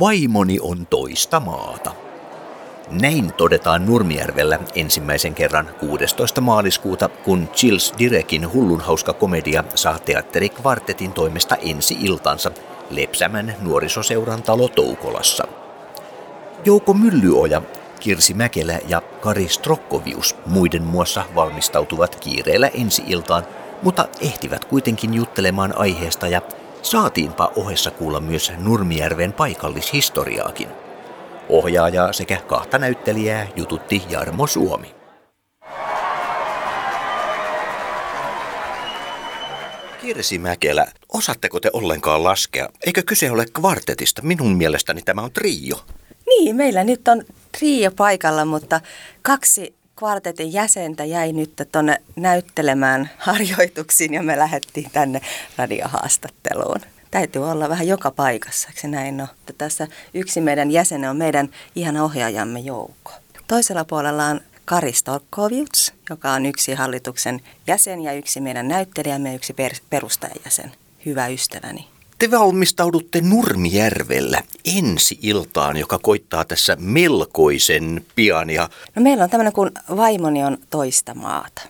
Vaimoni on toista maata. Näin todetaan Nurmijärvellä ensimmäisen kerran 16. maaliskuuta, kun Chills Direkin hullun hauska komedia saa teatterikvartetin toimesta ensi iltansa Lepsämän nuorisoseuran talo Toukolassa. Jouko Myllyoja, Kirsi Mäkelä ja Kari Strokkovius muiden muassa valmistautuvat kiireellä ensi iltaan, mutta ehtivät kuitenkin juttelemaan aiheesta ja saatiinpa ohessa kuulla myös Nurmijärven paikallishistoriaakin. Ohjaajaa sekä kahta näyttelijää jututti Jarmo Suomi. Kirsi Mäkelä, osaatteko te ollenkaan laskea? Eikö kyse ole kvartetista? Minun mielestäni tämä on trio. Niin, meillä nyt on trio paikalla, mutta kaksi kvartetin jäsentä jäi nyt tuonne näyttelemään harjoituksiin ja me lähdettiin tänne radiohaastatteluun. Täytyy olla vähän joka paikassa, se näin on. Tässä yksi meidän jäsen on meidän ihan ohjaajamme joukko. Toisella puolella on Kari Stolkoviuts, joka on yksi hallituksen jäsen ja yksi meidän näyttelijämme ja yksi perustajajäsen. Hyvä ystäväni. Te valmistaudutte Nurmijärvellä ensi iltaan, joka koittaa tässä melkoisen pian. Ja... No meillä on tämmöinen kuin Vaimoni on toista maata.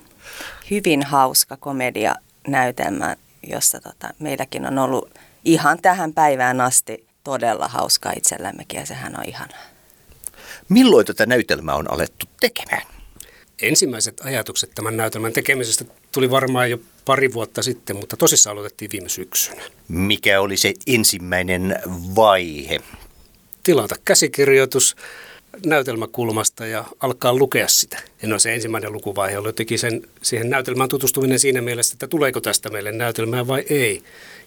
Hyvin hauska komedia näytelmä, jossa tota, meilläkin on ollut ihan tähän päivään asti todella hauska itsellämmekin ja sehän on ihanaa. Milloin tätä näytelmää on alettu tekemään? Ensimmäiset ajatukset tämän näytelmän tekemisestä tuli varmaan jo pari vuotta sitten, mutta tosissaan aloitettiin viime syksynä. Mikä oli se ensimmäinen vaihe? Tilata käsikirjoitus näytelmäkulmasta ja alkaa lukea sitä. Ja no se ensimmäinen lukuvaihe oli jotenkin sen, siihen näytelmään tutustuminen siinä mielessä, että tuleeko tästä meille näytelmää vai ei.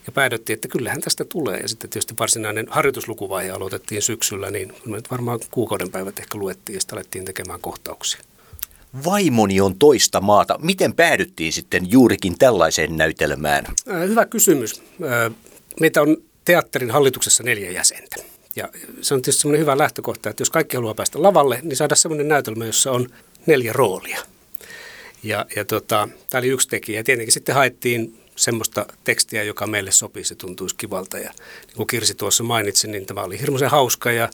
Ja päädyttiin, että kyllähän tästä tulee. Ja sitten tietysti varsinainen harjoituslukuvaihe aloitettiin syksyllä, niin me varmaan kuukauden päivät ehkä luettiin ja sitten alettiin tekemään kohtauksia. Vaimoni on toista maata. Miten päädyttiin sitten juurikin tällaiseen näytelmään? Hyvä kysymys. Meitä on teatterin hallituksessa neljä jäsentä. Ja se on tietysti semmoinen hyvä lähtökohta, että jos kaikki haluaa päästä lavalle, niin saada semmoinen näytelmä, jossa on neljä roolia. Ja, ja tota, tämä oli yksi tekijä. Ja tietenkin sitten haettiin semmoista tekstiä, joka meille sopii, se tuntuisi kivalta. Ja niin kuin Kirsi tuossa mainitsi, niin tämä oli hirmuisen hauska ja,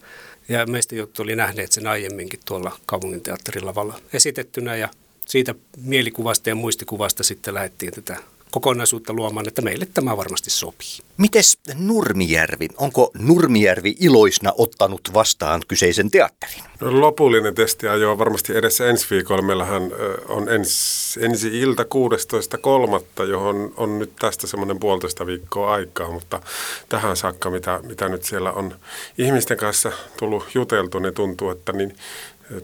ja meistä jotkut oli nähneet sen aiemminkin tuolla kaupunginteatterin lavalla esitettynä ja siitä mielikuvasta ja muistikuvasta sitten lähdettiin tätä kokonaisuutta luomaan, että meille tämä varmasti sopii. Mites Nurmijärvi? Onko Nurmijärvi iloisna ottanut vastaan kyseisen teatterin? No, lopullinen testi on varmasti edessä ensi viikolla. Meillähän on ens, ensi ilta 16.3., johon on nyt tästä semmoinen puolitoista viikkoa aikaa, mutta tähän saakka, mitä, mitä nyt siellä on ihmisten kanssa tullut juteltu, niin tuntuu, että niin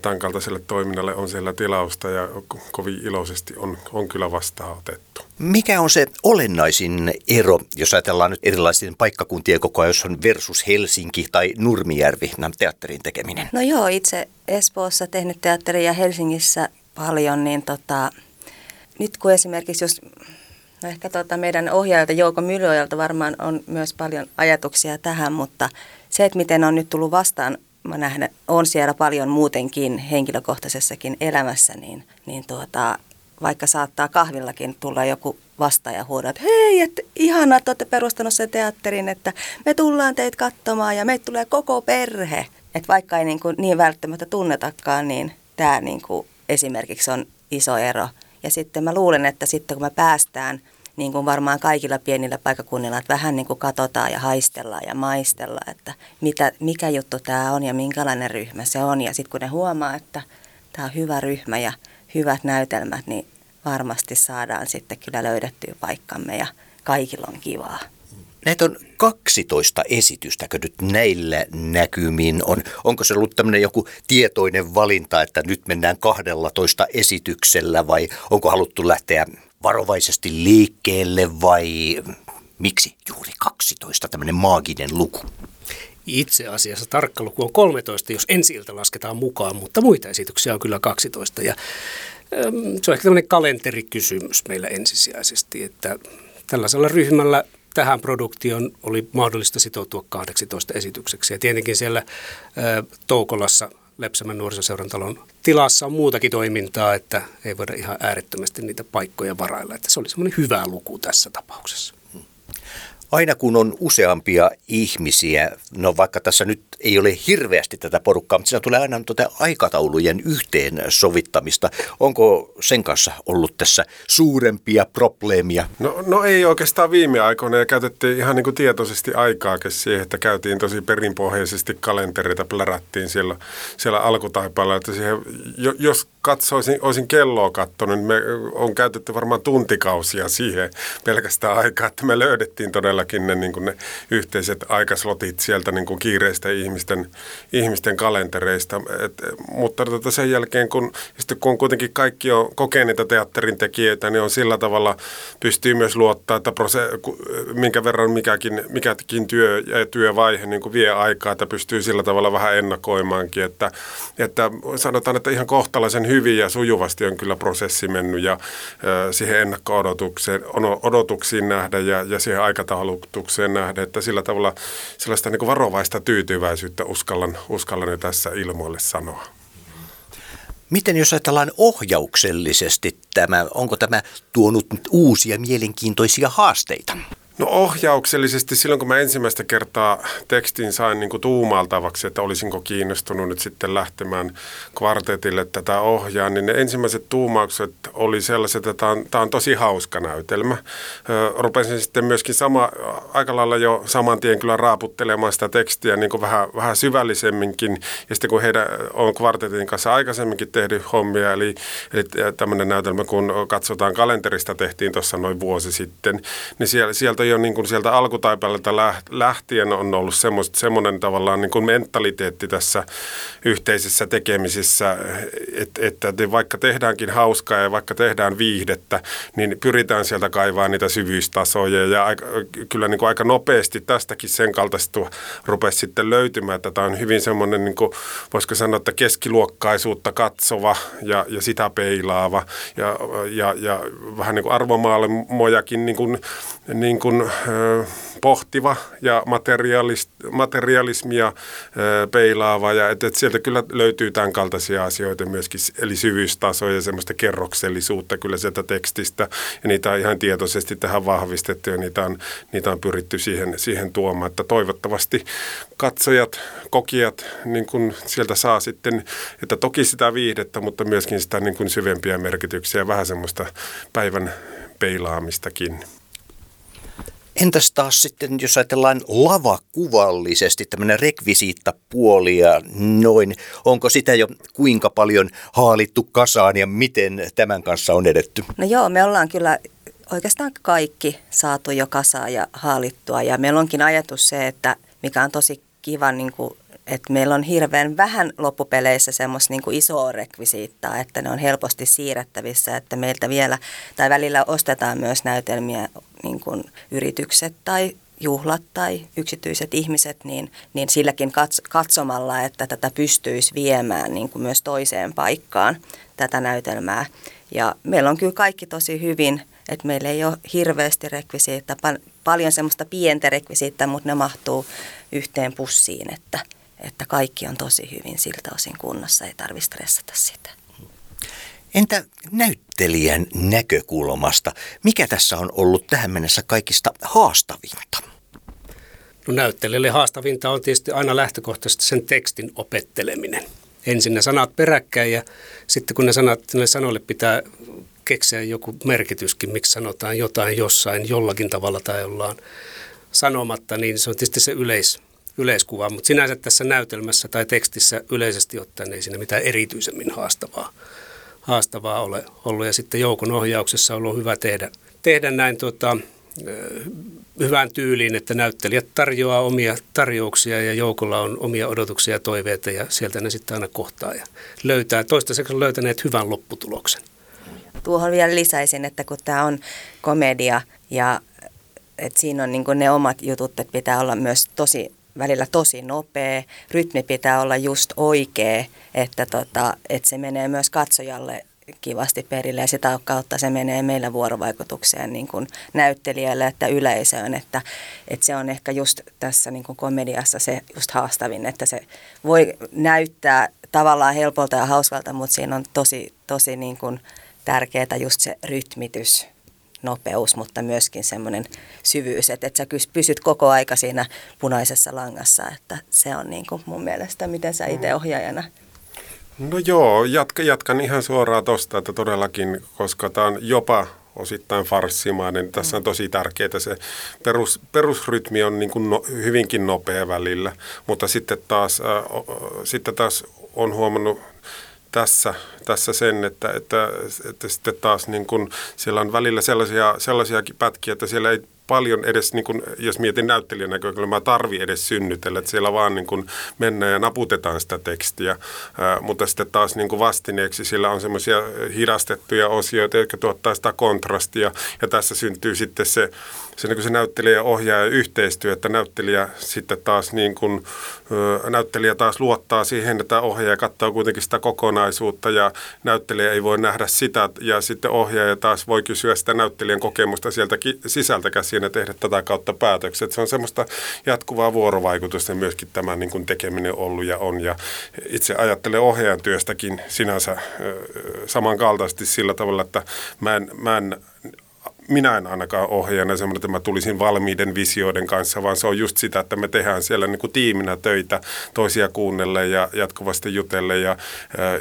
tämän kaltaiselle toiminnalle on siellä tilausta ja kovin iloisesti on, on kyllä vastaanotettu. Mikä on se olennaisin ero, jos ajatellaan nyt erilaisten paikkakuntien koko ajan, jos on versus Helsinki tai Nurmijärvi, nämä teatterin tekeminen? No joo, itse Espoossa tehnyt teatteria ja Helsingissä paljon, niin tota, nyt kun esimerkiksi jos No ehkä tota meidän ohjaajalta Jouko Mylyojalta varmaan on myös paljon ajatuksia tähän, mutta se, että miten on nyt tullut vastaan mä nähdä, on siellä paljon muutenkin henkilökohtaisessakin elämässä, niin, niin tuota, vaikka saattaa kahvillakin tulla joku vastaaja huudaa, että hei, että ihanaa, että olette perustanut sen teatterin, että me tullaan teitä katsomaan ja meitä tulee koko perhe. Että vaikka ei niin, kuin niin välttämättä tunnetakaan, niin tämä niin kuin esimerkiksi on iso ero. Ja sitten mä luulen, että sitten kun me päästään – niin kuin varmaan kaikilla pienillä paikakunnilla, että vähän niin kuin katsotaan ja haistellaan ja maistellaan, että mitä, mikä juttu tämä on ja minkälainen ryhmä se on. Ja sitten kun ne huomaa, että tämä on hyvä ryhmä ja hyvät näytelmät, niin varmasti saadaan sitten kyllä löydettyä paikkamme ja kaikilla on kivaa. Näitä on 12 esitystäkö nyt näillä näkymin on? Onko se ollut tämmöinen joku tietoinen valinta, että nyt mennään 12 esityksellä vai onko haluttu lähteä varovaisesti liikkeelle vai miksi juuri 12 tämmöinen maaginen luku? Itse asiassa tarkka luku on 13, jos ensi lasketaan mukaan, mutta muita esityksiä on kyllä 12. Ja, se on ehkä tämmöinen kalenterikysymys meillä ensisijaisesti, että tällaisella ryhmällä tähän produktioon oli mahdollista sitoutua 18 esitykseksi. Ja tietenkin siellä Toukolassa Lepsämän nuorisoseurantalon tilassa on muutakin toimintaa, että ei voida ihan äärettömästi niitä paikkoja varailla. Että se oli semmoinen hyvä luku tässä tapauksessa. Aina kun on useampia ihmisiä, no vaikka tässä nyt ei ole hirveästi tätä porukkaa, mutta siinä tulee aina tuota aikataulujen yhteen sovittamista. Onko sen kanssa ollut tässä suurempia probleemia? No, no ei oikeastaan viime aikoina ja käytettiin ihan niin kuin tietoisesti aikaa siihen, että käytiin tosi perinpohjaisesti kalentereita, plärättiin siellä, siellä alkutaipaalla, että siihen, jos katsoisin, olisin kelloa katsonut, niin me on käytetty varmaan tuntikausia siihen pelkästään aikaa, että me löydettiin todellakin ne, niin ne yhteiset aikaslotit sieltä niin kuin kiireistä ihmisten, ihmisten kalentereista. Et, mutta tota sen jälkeen, kun, kun kuitenkin kaikki on kokeneita teatterin tekijöitä, niin on sillä tavalla pystyy myös luottaa, että prose, minkä verran mikäkin, mikäkin työ ja työvaihe niin kuin vie aikaa, että pystyy sillä tavalla vähän ennakoimaankin. Että, että sanotaan, että ihan kohtalaisen hyvin ja sujuvasti on kyllä prosessi mennyt ja siihen ennakko-odotukseen, odotuksiin nähdä ja, ja siihen aikataulutukseen nähdä, että sillä tavalla sellaista niin varovaista tyytyväisyyttä uskallan, uskallan jo tässä ilmoille sanoa. Miten jos ajatellaan ohjauksellisesti tämä, onko tämä tuonut uusia mielenkiintoisia haasteita? No ohjauksellisesti silloin, kun mä ensimmäistä kertaa tekstin sain niin kuin tuumaltavaksi, että olisinko kiinnostunut nyt sitten lähtemään kvartetille tätä ohjaa, niin ne ensimmäiset tuumaukset oli sellaiset, että tämä on, tämä on tosi hauska näytelmä. rupesin sitten myöskin sama, aika lailla jo saman tien kyllä raaputtelemaan sitä tekstiä niin kuin vähän, vähän syvällisemminkin. Ja sitten kun heidän on kvartetin kanssa aikaisemminkin tehty hommia, eli, eli tämmöinen näytelmä, kun katsotaan kalenterista, tehtiin tuossa noin vuosi sitten, niin siellä, sieltä jo niin kuin sieltä alkutaipaleelta lähtien on ollut semmoinen tavallaan niin kuin mentaliteetti tässä yhteisessä tekemisissä, että, että vaikka tehdäänkin hauskaa ja vaikka tehdään viihdettä, niin pyritään sieltä kaivaa niitä syvyystasoja. Ja aika, kyllä niin kuin aika nopeasti tästäkin sen kaltaista rupesi sitten löytymään, että tämä on hyvin semmoinen, niin kuin, voisiko sanoa, että keskiluokkaisuutta katsova ja, ja sitä peilaava. Ja, ja, ja vähän niin kuin arvomaailmojakin niin kuin, niin kuin pohtiva ja materiaalis, materialismia peilaava. Ja et, et sieltä kyllä löytyy tämän kaltaisia asioita myöskin, eli syvyystasoja ja semmoista kerroksellisuutta kyllä sieltä tekstistä. Ja niitä on ihan tietoisesti tähän vahvistettu ja niitä on, niitä on pyritty siihen, siihen tuomaan. Että toivottavasti katsojat, kokijat niin kun sieltä saa sitten, että toki sitä viihdettä, mutta myöskin sitä niin kun syvempiä merkityksiä, vähän semmoista päivän peilaamistakin. Entäs taas sitten, jos ajatellaan lavakuvallisesti, tämmöinen rekvisiittapuoli ja noin, onko sitä jo kuinka paljon haalittu kasaan ja miten tämän kanssa on edetty? No joo, me ollaan kyllä oikeastaan kaikki saatu jo kasaan ja haalittua ja meillä onkin ajatus se, että mikä on tosi kiva niin kuin että meillä on hirveän vähän loppupeleissä semmoista niin isoa rekvisiittaa, että ne on helposti siirrettävissä, että meiltä vielä, tai välillä ostetaan myös näytelmiä niin kuin yritykset tai juhlat tai yksityiset ihmiset, niin, niin silläkin katsomalla, että tätä pystyisi viemään niin kuin myös toiseen paikkaan, tätä näytelmää. Ja meillä on kyllä kaikki tosi hyvin, että meillä ei ole hirveästi rekvisiittaa, paljon semmoista pientä rekvisiittaa, mutta ne mahtuu yhteen pussiin, että, että kaikki on tosi hyvin siltä osin kunnossa, ei tarvitse stressata sitä. Entä näyttelijän näkökulmasta? Mikä tässä on ollut tähän mennessä kaikista haastavinta? No näyttelijälle haastavinta on tietysti aina lähtökohtaisesti sen tekstin opetteleminen. Ensin ne sanat peräkkäin ja sitten kun ne sanat, ne sanoille pitää keksiä joku merkityskin, miksi sanotaan jotain jossain jollakin tavalla tai ollaan sanomatta, niin se on tietysti se yleis, yleiskuva. Mutta sinänsä tässä näytelmässä tai tekstissä yleisesti ottaen ei siinä mitään erityisemmin haastavaa haastavaa ole ollut. Ja sitten joukon ohjauksessa on ollut hyvä tehdä, tehdä näin tuota, hyvään tyyliin, että näyttelijät tarjoaa omia tarjouksia ja joukolla on omia odotuksia ja toiveita ja sieltä ne sitten aina kohtaa ja löytää. Toistaiseksi löytäneet hyvän lopputuloksen. Tuohon vielä lisäisin, että kun tämä on komedia ja että siinä on niin ne omat jutut, että pitää olla myös tosi välillä tosi nopea, rytmi pitää olla just oikea, että, tota, että se menee myös katsojalle kivasti perille ja sitä kautta se menee meillä vuorovaikutukseen niin kuin näyttelijälle että yleisöön, että, että se on ehkä just tässä niin kuin komediassa se just haastavin, että se voi näyttää tavallaan helpolta ja hauskalta, mutta siinä on tosi, tosi niin kuin tärkeää just se rytmitys nopeus, mutta myöskin semmoinen syvyys, että, että sä pysyt koko aika siinä punaisessa langassa, että se on niin kuin mun mielestä, miten sä itse mm. ohjaajana No joo, jatka, jatkan ihan suoraan tuosta, että todellakin, koska tämä on jopa osittain farssimainen. Tässä on tosi tärkeää se perus, perusrytmi on niin kuin no, hyvinkin nopea välillä, mutta sitten taas, äh, sitten taas on huomannut tässä, tässä sen, että, että, että sitten taas niin kuin siellä on välillä sellaisia, sellaisiakin pätkiä, että siellä ei paljon edes, niin kuin, jos mietin näyttelijän näkökulmaa, tarvi edes synnytellä, että siellä vaan niin kuin mennään ja naputetaan sitä tekstiä, ää, mutta sitten taas niin kuin vastineeksi sillä on semmoisia hidastettuja osioita, jotka tuottaa sitä kontrastia. Ja tässä syntyy sitten se se, niin se näyttelijä ohjaa yhteistyö, että näyttelijä sitten taas niin kuin, näyttelijä taas luottaa siihen, että ohjaaja katsoo kuitenkin sitä kokonaisuutta ja näyttelijä ei voi nähdä sitä. Ja sitten ohjaaja taas voi kysyä sitä näyttelijän kokemusta sieltä sisältä käsin ja tehdä tätä kautta päätökset. Se on semmoista jatkuvaa vuorovaikutusta myöskin tämä niin kuin tekeminen ollut ja on ja itse ajattelen ohjaajan työstäkin sinänsä samankaltaisesti sillä tavalla, että mä en, mä en minä en ainakaan ohjaajana semmoinen, että mä tulisin valmiiden visioiden kanssa, vaan se on just sitä, että me tehdään siellä niin kuin tiiminä töitä toisia kuunnelle ja jatkuvasti jutelle ja ä,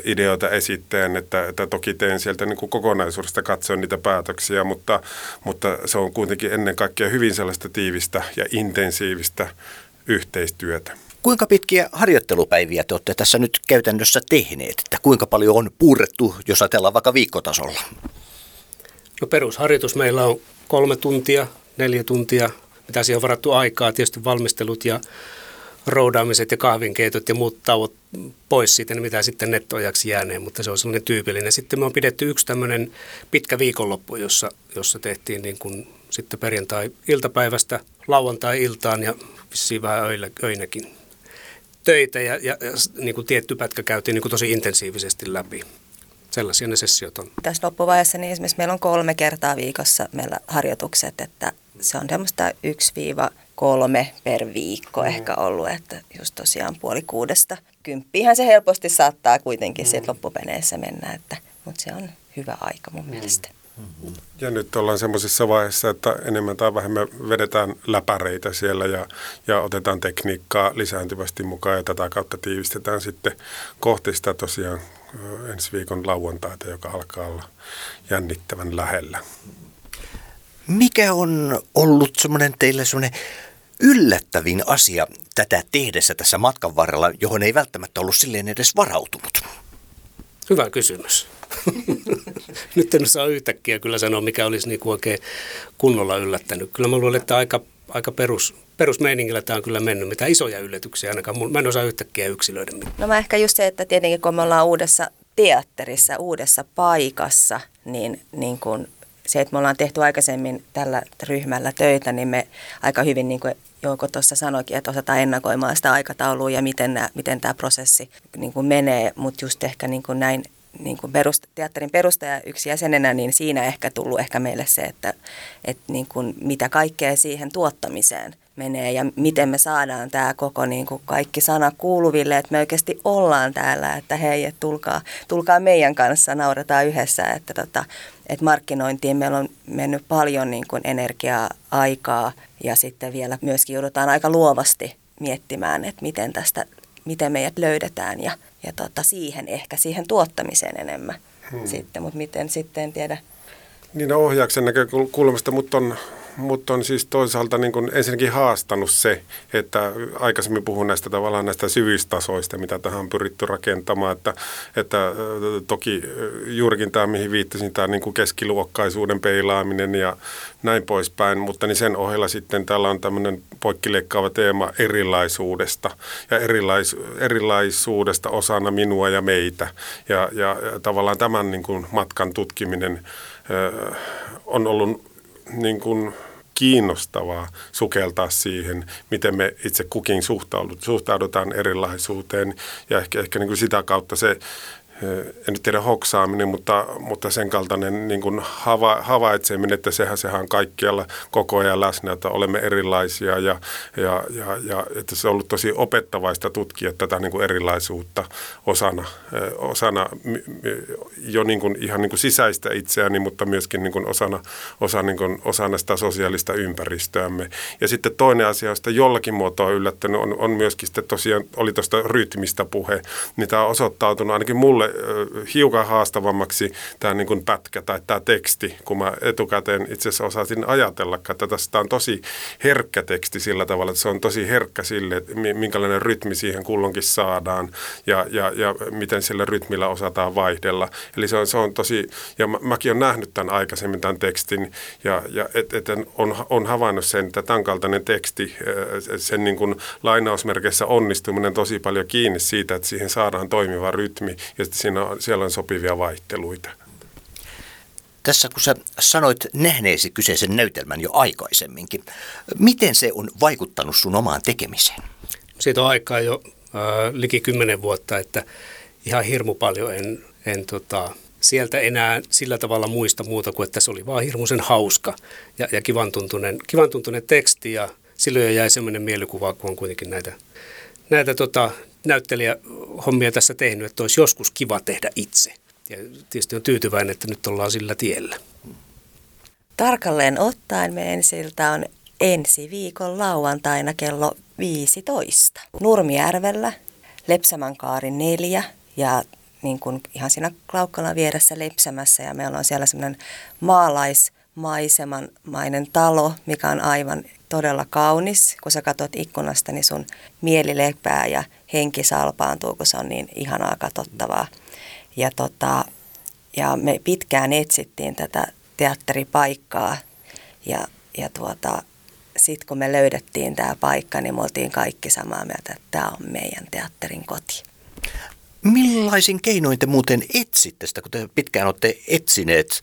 ideoita esittäen, että, että toki teen sieltä niin kuin kokonaisuudesta katsoen niitä päätöksiä, mutta, mutta se on kuitenkin ennen kaikkea hyvin sellaista tiivistä ja intensiivistä yhteistyötä. Kuinka pitkiä harjoittelupäiviä te olette tässä nyt käytännössä tehneet? Että kuinka paljon on puurrettu, jos ajatellaan vaikka viikkotasolla? No perusharjoitus meillä on kolme tuntia, neljä tuntia, mitä siihen on varattu aikaa, tietysti valmistelut ja roudaamiset ja kahvinkeitot ja muut tauot pois siitä, niin mitä sitten nettoajaksi jääneen, mutta se on sellainen tyypillinen. Sitten me on pidetty yksi tämmöinen pitkä viikonloppu, jossa, jossa tehtiin niin kuin sitten perjantai-iltapäivästä lauantai-iltaan ja vissiin vähän öillä, öinäkin töitä ja, ja, ja niin kuin tietty pätkä käytiin niin kuin tosi intensiivisesti läpi sellaisia ne sessiot on. Tässä loppuvaiheessa niin esimerkiksi meillä on kolme kertaa viikossa meillä harjoitukset, että se on semmoista 1-3 per viikko mm. ehkä ollut, että just tosiaan puoli kuudesta kymppiinhän se helposti saattaa kuitenkin mm. sitten loppupeneissä mennä, että, mutta se on hyvä aika mun mm. mielestä. Mm-hmm. Ja nyt ollaan semmoisessa vaiheessa, että enemmän tai vähemmän vedetään läpäreitä siellä ja, ja otetaan tekniikkaa lisääntyvästi mukaan ja tätä kautta tiivistetään sitten kohti sitä tosiaan ensi viikon lauantaita, joka alkaa olla jännittävän lähellä. Mikä on ollut semmoinen teille semmoinen yllättävin asia tätä tehdessä tässä matkan varrella, johon ei välttämättä ollut silleen edes varautunut? Hyvä kysymys. Nyt en saa yhtäkkiä kyllä sanoa, mikä olisi niin kuin oikein kunnolla yllättänyt. Kyllä mä luulen, että aika, aika perus, perusmeiningillä tämä on kyllä mennyt. Mitä isoja yllätyksiä ainakaan. Mä en osaa yhtäkkiä yksilöidä. No mä ehkä just se, että tietenkin kun me ollaan uudessa teatterissa, uudessa paikassa, niin, niin kun se, että me ollaan tehty aikaisemmin tällä ryhmällä töitä, niin me aika hyvin, niin kuin Jouko tuossa sanoikin, että osataan ennakoimaan sitä aikataulua ja miten, nämä, miten tämä prosessi niin kuin menee, mutta just ehkä niin kuin näin niin kuin perust, teatterin perustaja yksi jäsenenä, niin siinä ehkä tullut ehkä meille se, että, että niin kuin mitä kaikkea siihen tuottamiseen menee ja miten me saadaan tämä koko niin kuin kaikki sana kuuluville, että me oikeasti ollaan täällä, että hei, että tulkaa, tulkaa meidän kanssa, naurataan yhdessä, että, tota, että markkinointiin meillä on mennyt paljon niin kuin energiaa, aikaa ja sitten vielä myöskin joudutaan aika luovasti miettimään, että miten tästä, miten meidät löydetään ja, ja tota, siihen ehkä siihen tuottamiseen enemmän hmm. sitten, mutta miten sitten en tiedä. Niin no, ohjauksen näkökulmasta, mutta on mutta on siis toisaalta niin kuin ensinnäkin haastanut se, että aikaisemmin puhun näistä tavallaan näistä syvyystasoista, mitä tähän on pyritty rakentamaan, että, että toki juurikin tämä, mihin viittasin, tämä niin kuin keskiluokkaisuuden peilaaminen ja näin poispäin, mutta niin sen ohella sitten täällä on tämmöinen poikkileikkaava teema erilaisuudesta ja erilais, erilaisuudesta osana minua ja meitä. Ja, ja, ja tavallaan tämän niin kuin matkan tutkiminen on ollut niin kuin kiinnostavaa sukeltaa siihen, miten me itse kukin suhtaudutaan erilaisuuteen. Ja ehkä, ehkä niin kuin sitä kautta se en nyt tiedä hoksaaminen, mutta, mutta sen kaltainen niin kuin hava, havaitseminen, että sehän, sehän on kaikkialla koko ajan läsnä, että olemme erilaisia ja, ja, ja, ja että se on ollut tosi opettavaista tutkia tätä niin kuin erilaisuutta osana, osana jo niin kuin, ihan niin kuin sisäistä itseäni, mutta myöskin niin kuin osana, osana, niin kuin, osana sitä sosiaalista ympäristöämme. Ja sitten toinen asia, josta jollakin muotoa yllättänyt, on, on myöskin sitten tosiaan, oli tuosta rytmistä puhe, niin tämä on osoittautunut ainakin mulle hiukan haastavammaksi tämä niin kuin pätkä tai tämä teksti, kun mä etukäteen itse asiassa osasin ajatella, että tästä on tosi herkkä teksti sillä tavalla, että se on tosi herkkä sille, että minkälainen rytmi siihen kullonkin saadaan ja, ja, ja miten sillä rytmillä osataan vaihdella. Eli se on, se on tosi, ja mä, mäkin olen nähnyt tämän aikaisemmin tämän tekstin ja, ja et, et on, on havainnut sen, että tämän kaltainen teksti, sen niin kuin lainausmerkeissä onnistuminen tosi paljon kiinni siitä, että siihen saadaan toimiva rytmi ja siinä on, siellä on sopivia vaihteluita. Tässä kun sä sanoit nähneesi kyseisen näytelmän jo aikaisemminkin, miten se on vaikuttanut sun omaan tekemiseen? Siitä on aikaa jo äh, liki kymmenen vuotta, että ihan hirmu paljon en, en tota, sieltä enää sillä tavalla muista muuta kuin, että se oli vaan hirmuisen hauska ja, ja kivantuntunen, kivantuntunen teksti ja silloin jo jäi sellainen mielikuva, kun on kuitenkin näitä, näitä tota, näyttelijähommia tässä tehnyt, että olisi joskus kiva tehdä itse. Ja tietysti on tyytyväinen, että nyt ollaan sillä tiellä. Tarkalleen ottaen me ensiltä on ensi viikon lauantaina kello 15. Nurmijärvellä, Lepsämänkaari 4 ja niin kuin ihan siinä Klaukkalan vieressä Lepsämässä ja meillä on siellä semmoinen maalaismaisemanmainen talo, mikä on aivan todella kaunis. Kun sä katsot ikkunasta, niin sun mieli lepää ja henki salpaantuu, kun se on niin ihanaa katsottavaa. Ja, tota, ja me pitkään etsittiin tätä teatteripaikkaa ja, ja tuota, sitten kun me löydettiin tämä paikka, niin me oltiin kaikki samaa mieltä, että tämä on meidän teatterin koti. Millaisin keinoin te muuten etsitte sitä, kun te pitkään olette etsineet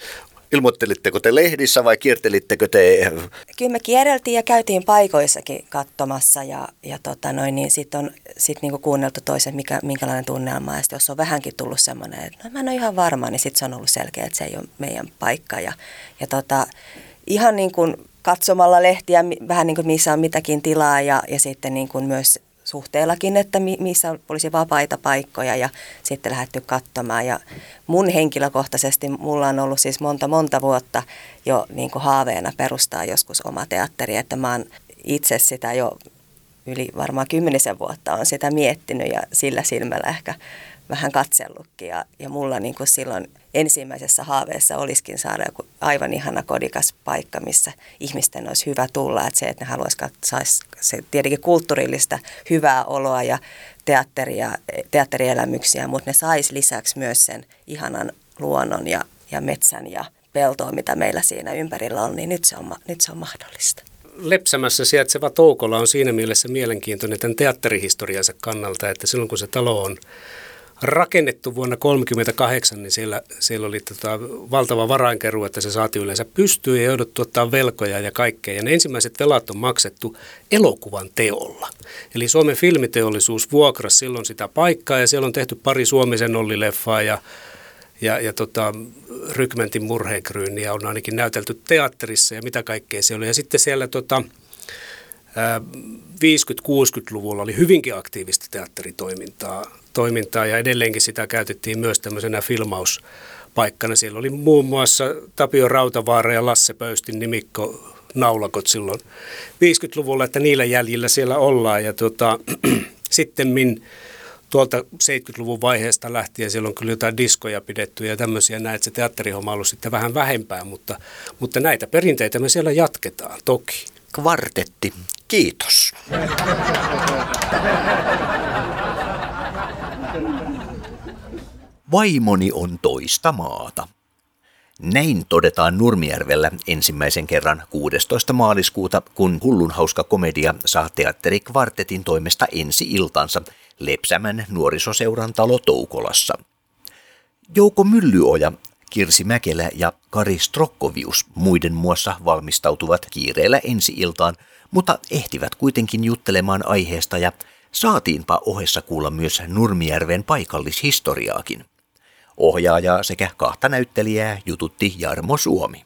Ilmoittelitteko te lehdissä vai kiertelittekö te? Kyllä me kierreltiin ja käytiin paikoissakin katsomassa ja, ja tota noin, niin sitten on sit niinku kuunneltu toisen, mikä, minkälainen tunnelma. Ja jos on vähänkin tullut semmoinen, että no, mä en ole ihan varma, niin sitten se on ollut selkeä, että se ei ole meidän paikka. Ja, ja tota, ihan niin kuin katsomalla lehtiä, vähän niin kuin missä on mitäkin tilaa ja, ja sitten niin kuin myös suhteellakin, että missä olisi vapaita paikkoja ja sitten lähdetty katsomaan. Ja mun henkilökohtaisesti mulla on ollut siis monta monta vuotta jo niin kuin haaveena perustaa joskus oma teatteri, että mä oon itse sitä jo yli varmaan kymmenisen vuotta on sitä miettinyt ja sillä silmällä ehkä vähän katsellutkin. Ja, ja mulla niin kuin silloin ensimmäisessä haaveessa olisikin saada joku aivan ihana kodikas paikka, missä ihmisten olisi hyvä tulla. Että se, että ne haluaisivat saisi se tietenkin kulttuurillista hyvää oloa ja teatteria, teatterielämyksiä, mutta ne sais lisäksi myös sen ihanan luonnon ja, ja metsän ja peltoa, mitä meillä siinä ympärillä on, niin nyt se on, nyt se on mahdollista. Lepsämässä sijaitseva Toukola on siinä mielessä mielenkiintoinen tämän teatterihistoriansa kannalta, että silloin kun se talo on rakennettu vuonna 1938, niin siellä, siellä oli tota valtava varainkeru, että se saatiin yleensä pystyyn ja jouduttu ottaa velkoja ja kaikkea. Ja ne ensimmäiset velat on maksettu elokuvan teolla. Eli Suomen filmiteollisuus vuokrasi silloin sitä paikkaa ja siellä on tehty pari Suomisen Olli-leffaa ja ja, ja tota, Rykmentin murheenkryyniä on ainakin näytelty teatterissa ja mitä kaikkea siellä oli. Ja sitten siellä tota, 50-60-luvulla oli hyvinkin aktiivista teatteritoimintaa toimintaa ja edelleenkin sitä käytettiin myös tämmöisenä filmauspaikkana. Siellä oli muun muassa Tapio Rautavaara ja Lasse Pöystin nimikko naulakot silloin 50-luvulla, että niillä jäljillä siellä ollaan. Ja tota, sitten min tuolta 70-luvun vaiheesta lähtien siellä on kyllä jotain diskoja pidetty ja tämmöisiä näin, että se teatterihomma on ollut sitten vähän vähempää, mutta, mutta näitä perinteitä me siellä jatketaan toki. Kvartetti, kiitos. Vaimoni on toista maata. Näin todetaan Nurmijärvellä ensimmäisen kerran 16. maaliskuuta, kun hullun hauska komedia saa teatterikvartetin toimesta ensi iltansa Lepsämän nuorisoseuran talo Toukolassa. Jouko Myllyoja, Kirsi Mäkelä ja Kari Strokkovius muiden muassa valmistautuvat kiireellä ensi iltaan, mutta ehtivät kuitenkin juttelemaan aiheesta ja saatiinpa ohessa kuulla myös Nurmijärven paikallishistoriaakin. Ohjaajaa sekä kahta näyttelijää jututti Jarmo Suomi.